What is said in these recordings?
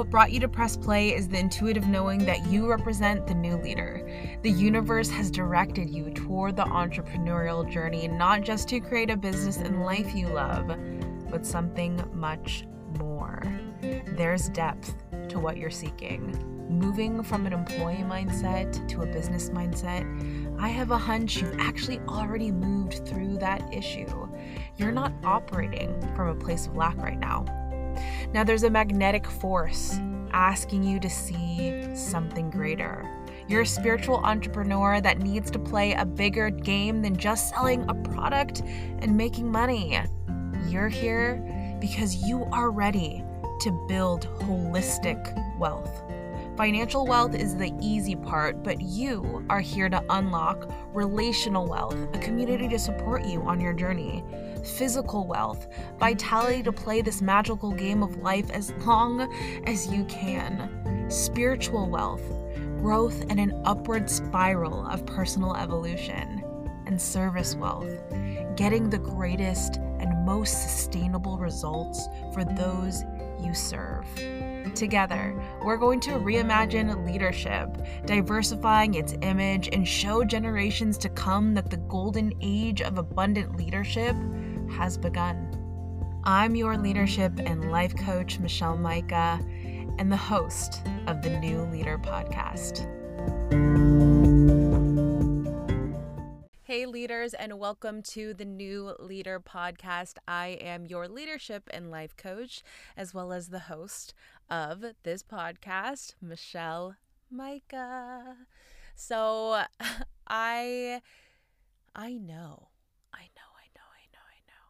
what brought you to press play is the intuitive knowing that you represent the new leader. The universe has directed you toward the entrepreneurial journey, not just to create a business and life you love, but something much more. There's depth to what you're seeking. Moving from an employee mindset to a business mindset, I have a hunch you've actually already moved through that issue. You're not operating from a place of lack right now. Now, there's a magnetic force asking you to see something greater. You're a spiritual entrepreneur that needs to play a bigger game than just selling a product and making money. You're here because you are ready to build holistic wealth. Financial wealth is the easy part, but you are here to unlock relational wealth, a community to support you on your journey, physical wealth, vitality to play this magical game of life as long as you can, spiritual wealth, growth and an upward spiral of personal evolution, and service wealth, getting the greatest and most sustainable results for those you serve. Together, we're going to reimagine leadership, diversifying its image, and show generations to come that the golden age of abundant leadership has begun. I'm your leadership and life coach, Michelle Mika, and the host of the New Leader Podcast. Hey, leaders, and welcome to the New Leader Podcast. I am your leadership and life coach, as well as the host of this podcast, Michelle Mika. So, I I know. I know, I know, I know, I know.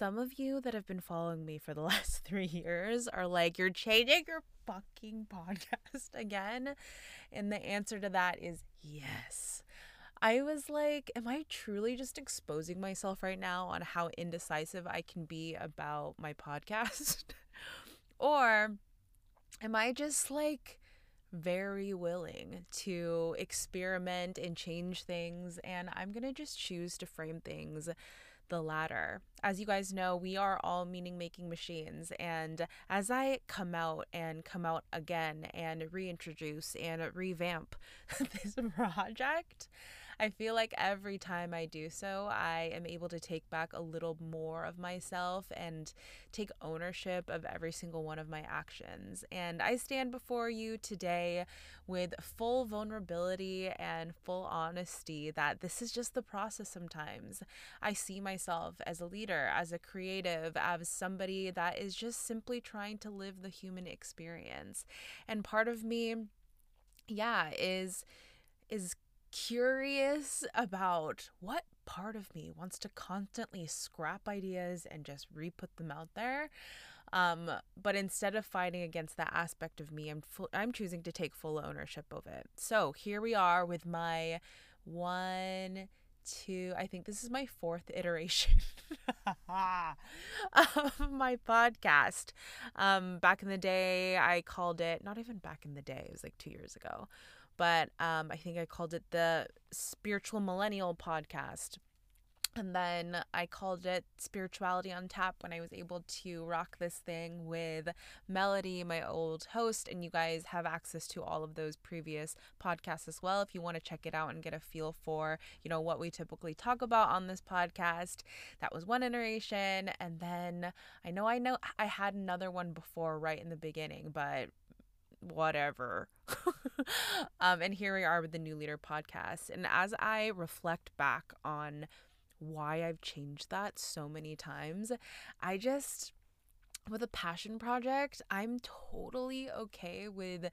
Some of you that have been following me for the last 3 years are like you're changing your fucking podcast again. And the answer to that is yes. I was like, am I truly just exposing myself right now on how indecisive I can be about my podcast? or am I just like very willing to experiment and change things? And I'm going to just choose to frame things the latter. As you guys know, we are all meaning making machines. And as I come out and come out again and reintroduce and revamp this project, I feel like every time I do so, I am able to take back a little more of myself and take ownership of every single one of my actions. And I stand before you today with full vulnerability and full honesty that this is just the process sometimes. I see myself as a leader, as a creative, as somebody that is just simply trying to live the human experience. And part of me, yeah, is is curious about what part of me wants to constantly scrap ideas and just re put them out there. Um, but instead of fighting against that aspect of me, I'm fu- I'm choosing to take full ownership of it. So here we are with my one, two. I think this is my fourth iteration of my podcast. Um, back in the day, I called it not even back in the day. It was like two years ago but um, I think I called it the Spiritual Millennial Podcast. And then I called it Spirituality on Tap when I was able to rock this thing with Melody, my old host. And you guys have access to all of those previous podcasts as well if you want to check it out and get a feel for, you know, what we typically talk about on this podcast. That was one iteration. And then I know I know I had another one before right in the beginning, but whatever. um, and here we are with the New Leader podcast. And as I reflect back on why I've changed that so many times, I just with a passion project, I'm totally okay with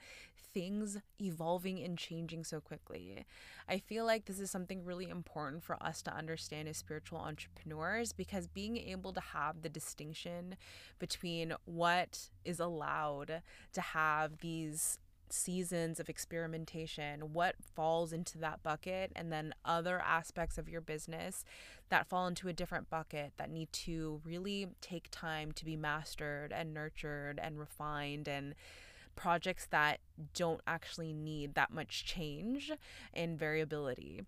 things evolving and changing so quickly. I feel like this is something really important for us to understand as spiritual entrepreneurs because being able to have the distinction between what is allowed to have these seasons of experimentation, what falls into that bucket, and then other aspects of your business that fall into a different bucket that need to really take time to be mastered and nurtured and refined and projects that don't actually need that much change and variability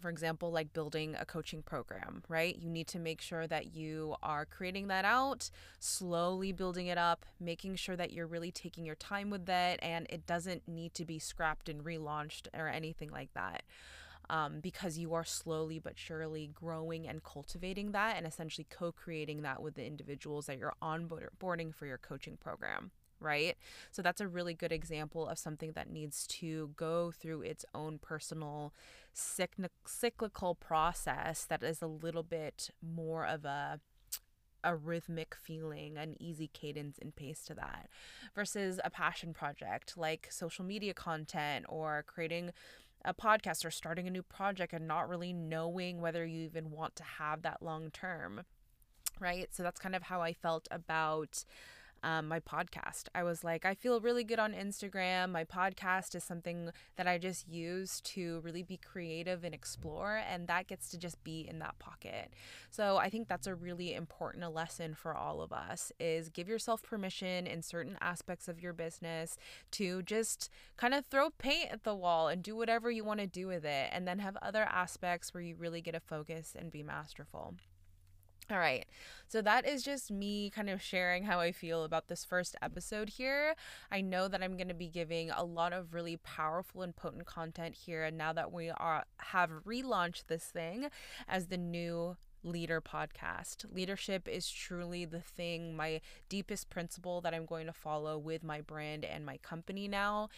for example, like building a coaching program, right? You need to make sure that you are creating that out, slowly building it up, making sure that you're really taking your time with it and it doesn't need to be scrapped and relaunched or anything like that. Um, because you are slowly but surely growing and cultivating that and essentially co creating that with the individuals that you're onboarding for your coaching program right? So that's a really good example of something that needs to go through its own personal cyclical process that is a little bit more of a a rhythmic feeling, an easy cadence and pace to that, versus a passion project like social media content or creating a podcast or starting a new project and not really knowing whether you even want to have that long term. Right. So that's kind of how I felt about um, my podcast. I was like, I feel really good on Instagram. My podcast is something that I just use to really be creative and explore, and that gets to just be in that pocket. So I think that's a really important lesson for all of us is give yourself permission in certain aspects of your business to just kind of throw paint at the wall and do whatever you want to do with it, and then have other aspects where you really get to focus and be masterful. All right. So that is just me kind of sharing how I feel about this first episode here. I know that I'm going to be giving a lot of really powerful and potent content here and now that we are have relaunched this thing as the new leader podcast. Leadership is truly the thing, my deepest principle that I'm going to follow with my brand and my company now.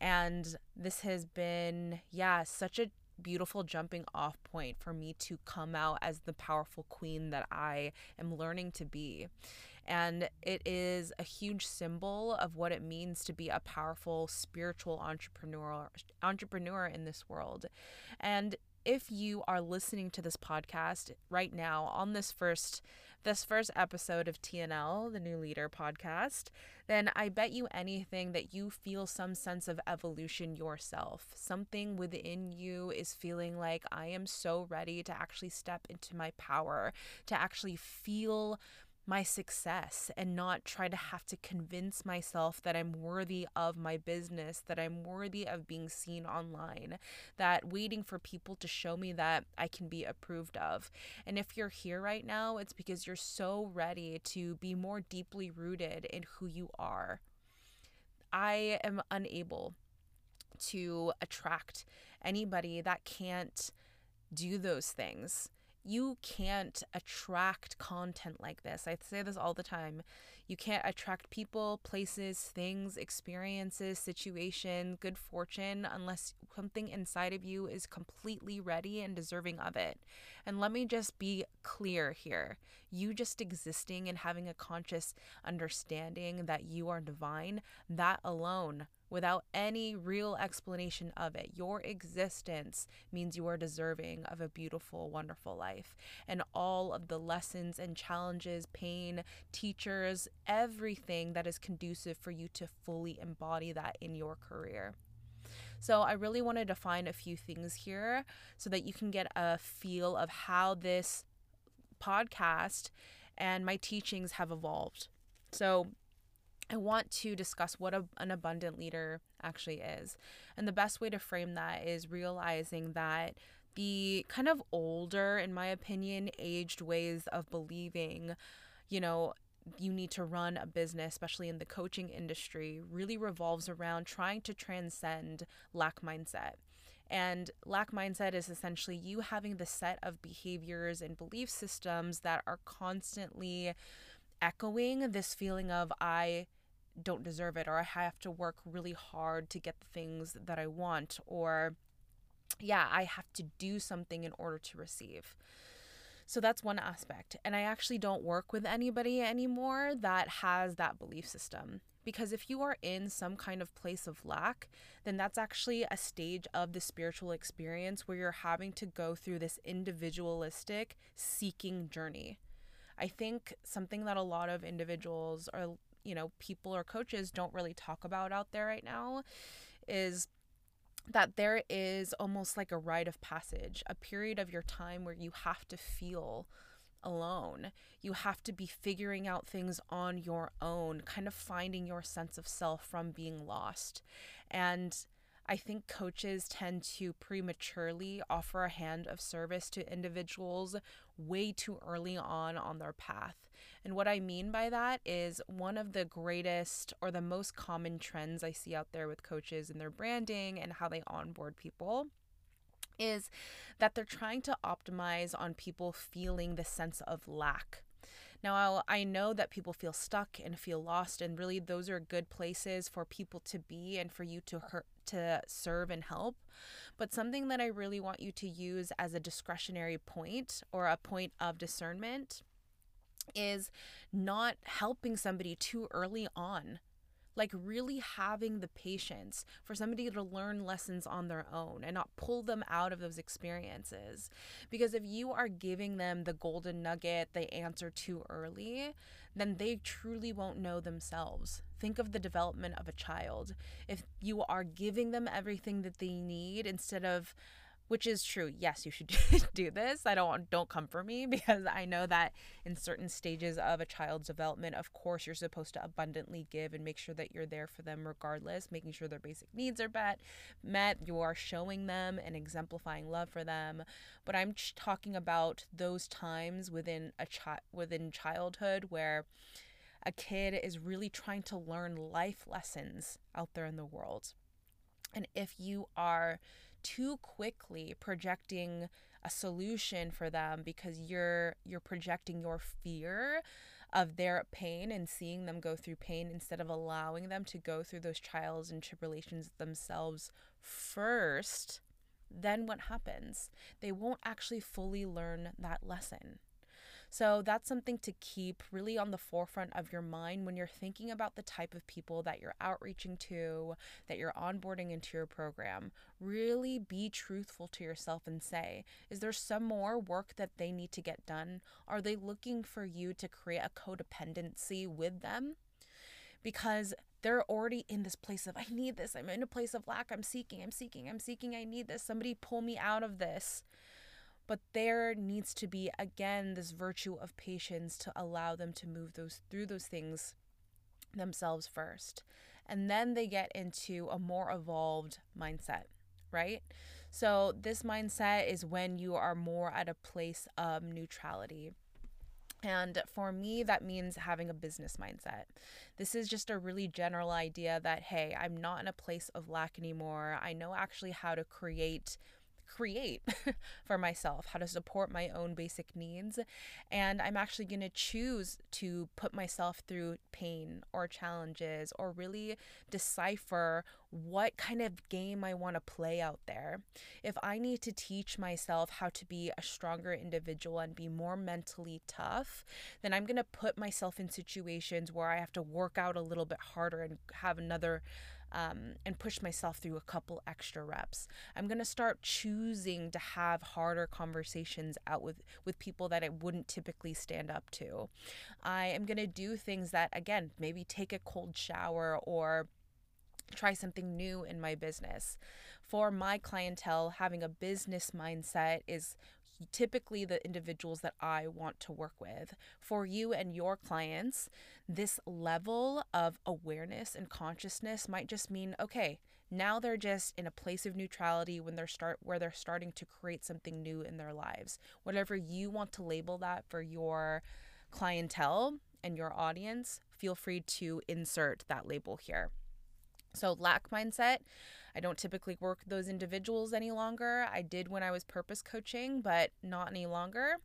And this has been, yeah, such a beautiful jumping off point for me to come out as the powerful queen that I am learning to be. And it is a huge symbol of what it means to be a powerful spiritual entrepreneur entrepreneur in this world. And if you are listening to this podcast right now on this first this first episode of TNL, the New Leader podcast, then I bet you anything that you feel some sense of evolution yourself. Something within you is feeling like I am so ready to actually step into my power, to actually feel my success and not try to have to convince myself that I'm worthy of my business, that I'm worthy of being seen online, that waiting for people to show me that I can be approved of. And if you're here right now, it's because you're so ready to be more deeply rooted in who you are. I am unable to attract anybody that can't do those things you can't attract content like this. I say this all the time. You can't attract people, places, things, experiences, situation, good fortune unless something inside of you is completely ready and deserving of it. And let me just be clear here. You just existing and having a conscious understanding that you are divine, that alone without any real explanation of it. Your existence means you are deserving of a beautiful, wonderful life. And all of the lessons and challenges, pain, teachers, everything that is conducive for you to fully embody that in your career. So, I really want to define a few things here so that you can get a feel of how this podcast and my teachings have evolved. So, I want to discuss what a, an abundant leader actually is. And the best way to frame that is realizing that the kind of older, in my opinion, aged ways of believing, you know, you need to run a business, especially in the coaching industry, really revolves around trying to transcend lack mindset. And lack mindset is essentially you having the set of behaviors and belief systems that are constantly echoing this feeling of I don't deserve it or I have to work really hard to get the things that I want or yeah, I have to do something in order to receive. So that's one aspect. And I actually don't work with anybody anymore that has that belief system. Because if you are in some kind of place of lack, then that's actually a stage of the spiritual experience where you're having to go through this individualistic seeking journey. I think something that a lot of individuals or you know people or coaches don't really talk about out there right now is that there is almost like a rite of passage, a period of your time where you have to feel alone. You have to be figuring out things on your own, kind of finding your sense of self from being lost. And I think coaches tend to prematurely offer a hand of service to individuals way too early on on their path. And what I mean by that is one of the greatest or the most common trends I see out there with coaches and their branding and how they onboard people is that they're trying to optimize on people feeling the sense of lack now, I know that people feel stuck and feel lost, and really those are good places for people to be and for you to hurt, to serve and help. But something that I really want you to use as a discretionary point or a point of discernment is not helping somebody too early on like really having the patience for somebody to learn lessons on their own and not pull them out of those experiences. Because if you are giving them the golden nugget, the answer too early, then they truly won't know themselves. Think of the development of a child. If you are giving them everything that they need instead of which is true. Yes, you should do this. I don't don't come for me because I know that in certain stages of a child's development, of course, you're supposed to abundantly give and make sure that you're there for them regardless, making sure their basic needs are met. Met, you are showing them and exemplifying love for them. But I'm talking about those times within a child within childhood where a kid is really trying to learn life lessons out there in the world. And if you are too quickly projecting a solution for them because you're you're projecting your fear of their pain and seeing them go through pain instead of allowing them to go through those trials and tribulations themselves first then what happens? They won't actually fully learn that lesson so that's something to keep really on the forefront of your mind when you're thinking about the type of people that you're outreaching to, that you're onboarding into your program. Really be truthful to yourself and say, is there some more work that they need to get done? Are they looking for you to create a codependency with them? Because they're already in this place of, I need this. I'm in a place of lack. I'm seeking, I'm seeking, I'm seeking. I need this. Somebody pull me out of this. But there needs to be again this virtue of patience to allow them to move those through those things themselves first. And then they get into a more evolved mindset, right? So this mindset is when you are more at a place of neutrality. And for me, that means having a business mindset. This is just a really general idea that, hey, I'm not in a place of lack anymore. I know actually how to create create for myself, how to support my own basic needs. And I'm actually going to choose to put myself through pain or challenges or really decipher what kind of game I want to play out there. If I need to teach myself how to be a stronger individual and be more mentally tough, then I'm going to put myself in situations where I have to work out a little bit harder and have another um, and push myself through a couple extra reps. I'm gonna start choosing to have harder conversations out with with people that I wouldn't typically stand up to. I am gonna do things that again maybe take a cold shower or try something new in my business. For my clientele, having a business mindset is typically the individuals that I want to work with. For you and your clients, this level of awareness and consciousness might just mean okay, now they're just in a place of neutrality when they're start where they're starting to create something new in their lives. Whatever you want to label that for your clientele and your audience, feel free to insert that label here. So, lack mindset, I don't typically work those individuals any longer. I did when I was purpose coaching, but not any longer.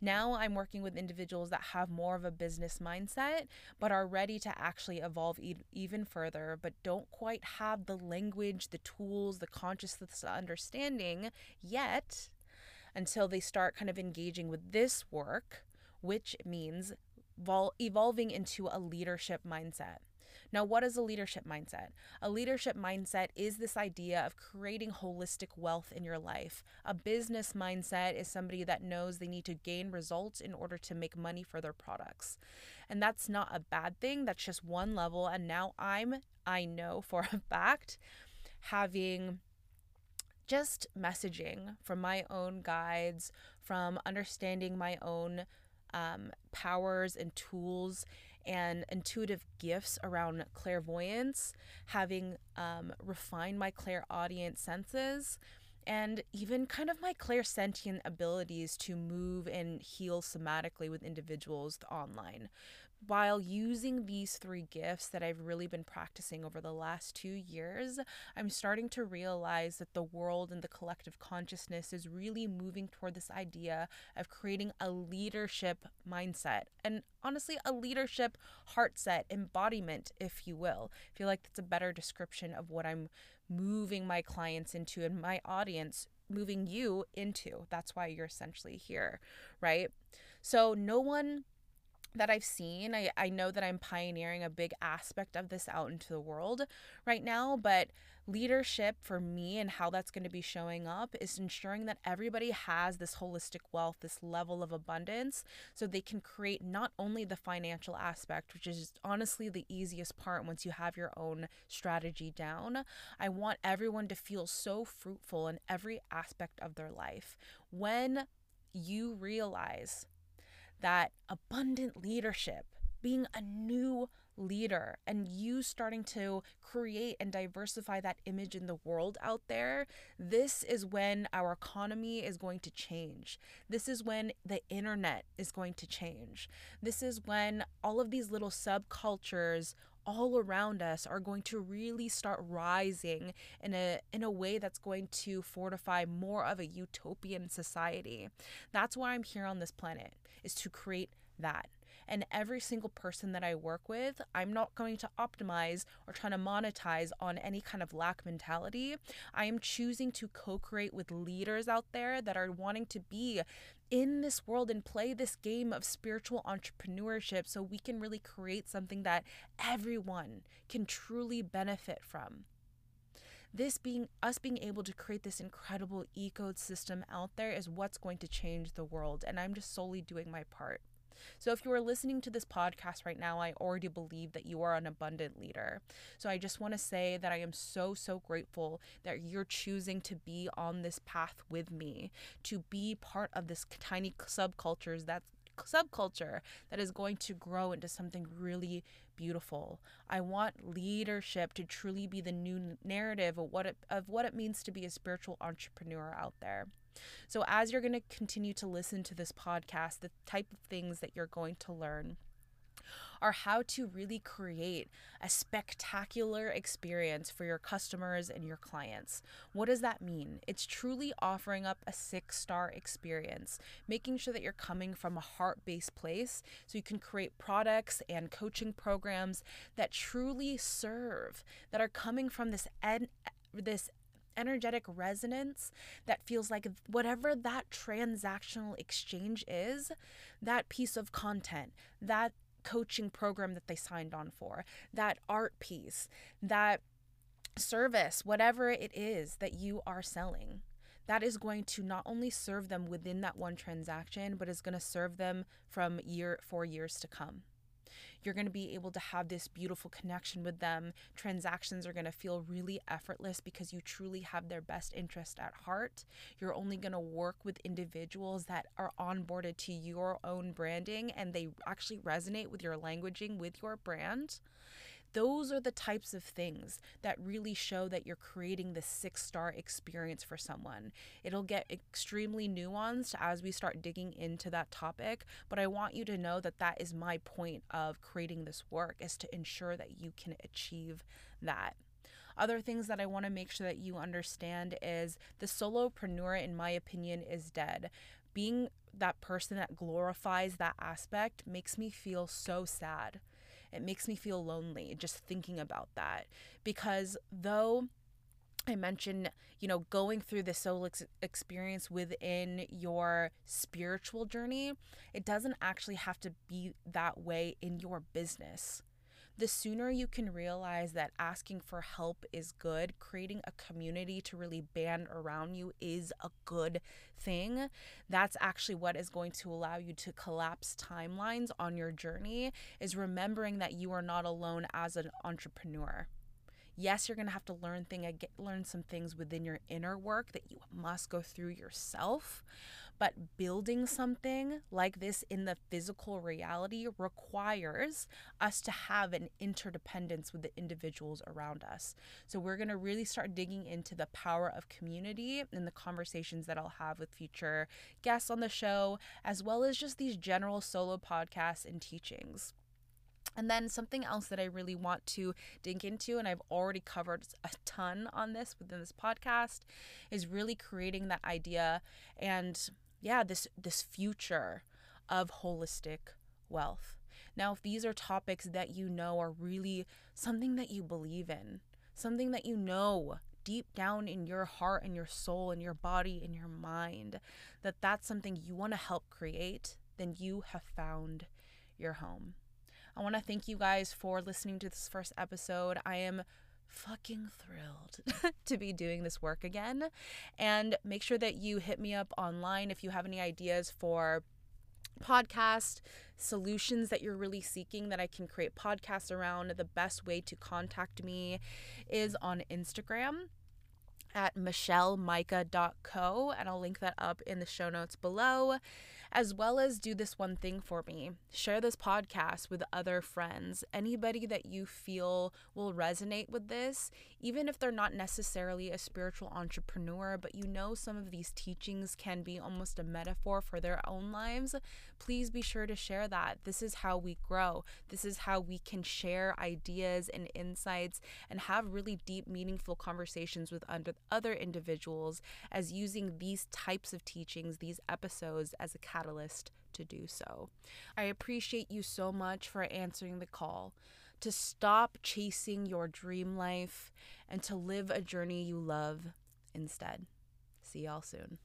Now I'm working with individuals that have more of a business mindset, but are ready to actually evolve e- even further, but don't quite have the language, the tools, the consciousness, the understanding yet until they start kind of engaging with this work, which means vol- evolving into a leadership mindset. Now, what is a leadership mindset? A leadership mindset is this idea of creating holistic wealth in your life. A business mindset is somebody that knows they need to gain results in order to make money for their products. And that's not a bad thing, that's just one level. And now I'm, I know for a fact, having just messaging from my own guides, from understanding my own um, powers and tools and intuitive gifts around clairvoyance, having um, refined my clairaudient senses, and even kind of my clairsentient abilities to move and heal somatically with individuals online while using these three gifts that I've really been practicing over the last two years, I'm starting to realize that the world and the collective consciousness is really moving toward this idea of creating a leadership mindset and honestly, a leadership heart set, embodiment, if you will. I feel like that's a better description of what I'm moving my clients into and my audience moving you into. That's why you're essentially here, right? So, no one that I've seen. I, I know that I'm pioneering a big aspect of this out into the world right now, but leadership for me and how that's going to be showing up is ensuring that everybody has this holistic wealth, this level of abundance, so they can create not only the financial aspect, which is honestly the easiest part once you have your own strategy down. I want everyone to feel so fruitful in every aspect of their life. When you realize that abundant leadership, being a new leader, and you starting to create and diversify that image in the world out there, this is when our economy is going to change. This is when the internet is going to change. This is when all of these little subcultures all around us are going to really start rising in a in a way that's going to fortify more of a utopian society. That's why I'm here on this planet is to create that. And every single person that I work with, I'm not going to optimize or try to monetize on any kind of lack mentality. I am choosing to co create with leaders out there that are wanting to be in this world and play this game of spiritual entrepreneurship so we can really create something that everyone can truly benefit from this being us being able to create this incredible ecosystem out there is what's going to change the world and i'm just solely doing my part so, if you are listening to this podcast right now, I already believe that you are an abundant leader. So, I just want to say that I am so, so grateful that you're choosing to be on this path with me, to be part of this tiny subcultures that's subculture that is going to grow into something really beautiful. I want leadership to truly be the new narrative of what it, of what it means to be a spiritual entrepreneur out there. So as you're going to continue to listen to this podcast, the type of things that you're going to learn are how to really create a spectacular experience for your customers and your clients. What does that mean? It's truly offering up a six star experience, making sure that you're coming from a heart based place so you can create products and coaching programs that truly serve, that are coming from this ed- this energetic resonance that feels like whatever that transactional exchange is, that piece of content, that coaching program that they signed on for, that art piece, that service, whatever it is that you are selling. That is going to not only serve them within that one transaction, but is going to serve them from year for years to come. You're going to be able to have this beautiful connection with them. Transactions are going to feel really effortless because you truly have their best interest at heart. You're only going to work with individuals that are onboarded to your own branding and they actually resonate with your languaging, with your brand. Those are the types of things that really show that you're creating the six star experience for someone. It'll get extremely nuanced as we start digging into that topic, but I want you to know that that is my point of creating this work is to ensure that you can achieve that. Other things that I want to make sure that you understand is the solopreneur, in my opinion, is dead. Being that person that glorifies that aspect makes me feel so sad it makes me feel lonely just thinking about that. Because though I mentioned, you know, going through the soul ex- experience within your spiritual journey, it doesn't actually have to be that way in your business the sooner you can realize that asking for help is good, creating a community to really band around you is a good thing. That's actually what is going to allow you to collapse timelines on your journey is remembering that you are not alone as an entrepreneur. Yes, you're going to have to learn thing learn some things within your inner work that you must go through yourself, But building something like this in the physical reality requires us to have an interdependence with the individuals around us. So we're going to really start digging into the power of community and the conversations that I'll have with future guests on the show, as well as just these general solo podcasts and teachings. And then something else that I really want to dig into, and I've already covered a ton on this within this podcast, is really creating that idea and yeah, this this future of holistic wealth. Now, if these are topics that you know are really something that you believe in, something that you know deep down in your heart and your soul and your body and your mind that that's something you want to help create, then you have found your home. I want to thank you guys for listening to this first episode. I am fucking thrilled to be doing this work again. And make sure that you hit me up online if you have any ideas for podcast solutions that you're really seeking that I can create podcasts around. The best way to contact me is on Instagram at michellemika.co and I'll link that up in the show notes below as well as do this one thing for me share this podcast with other friends, anybody that you feel will resonate with this, even if they're not necessarily a spiritual entrepreneur, but you know some of these teachings can be almost a metaphor for their own lives. Please be sure to share that. This is how we grow, this is how we can share ideas and insights and have really deep, meaningful conversations with other individuals as using these types of teachings, these episodes as a catalyst to do so. I appreciate you so much for answering the call to stop chasing your dream life and to live a journey you love instead. See y'all soon.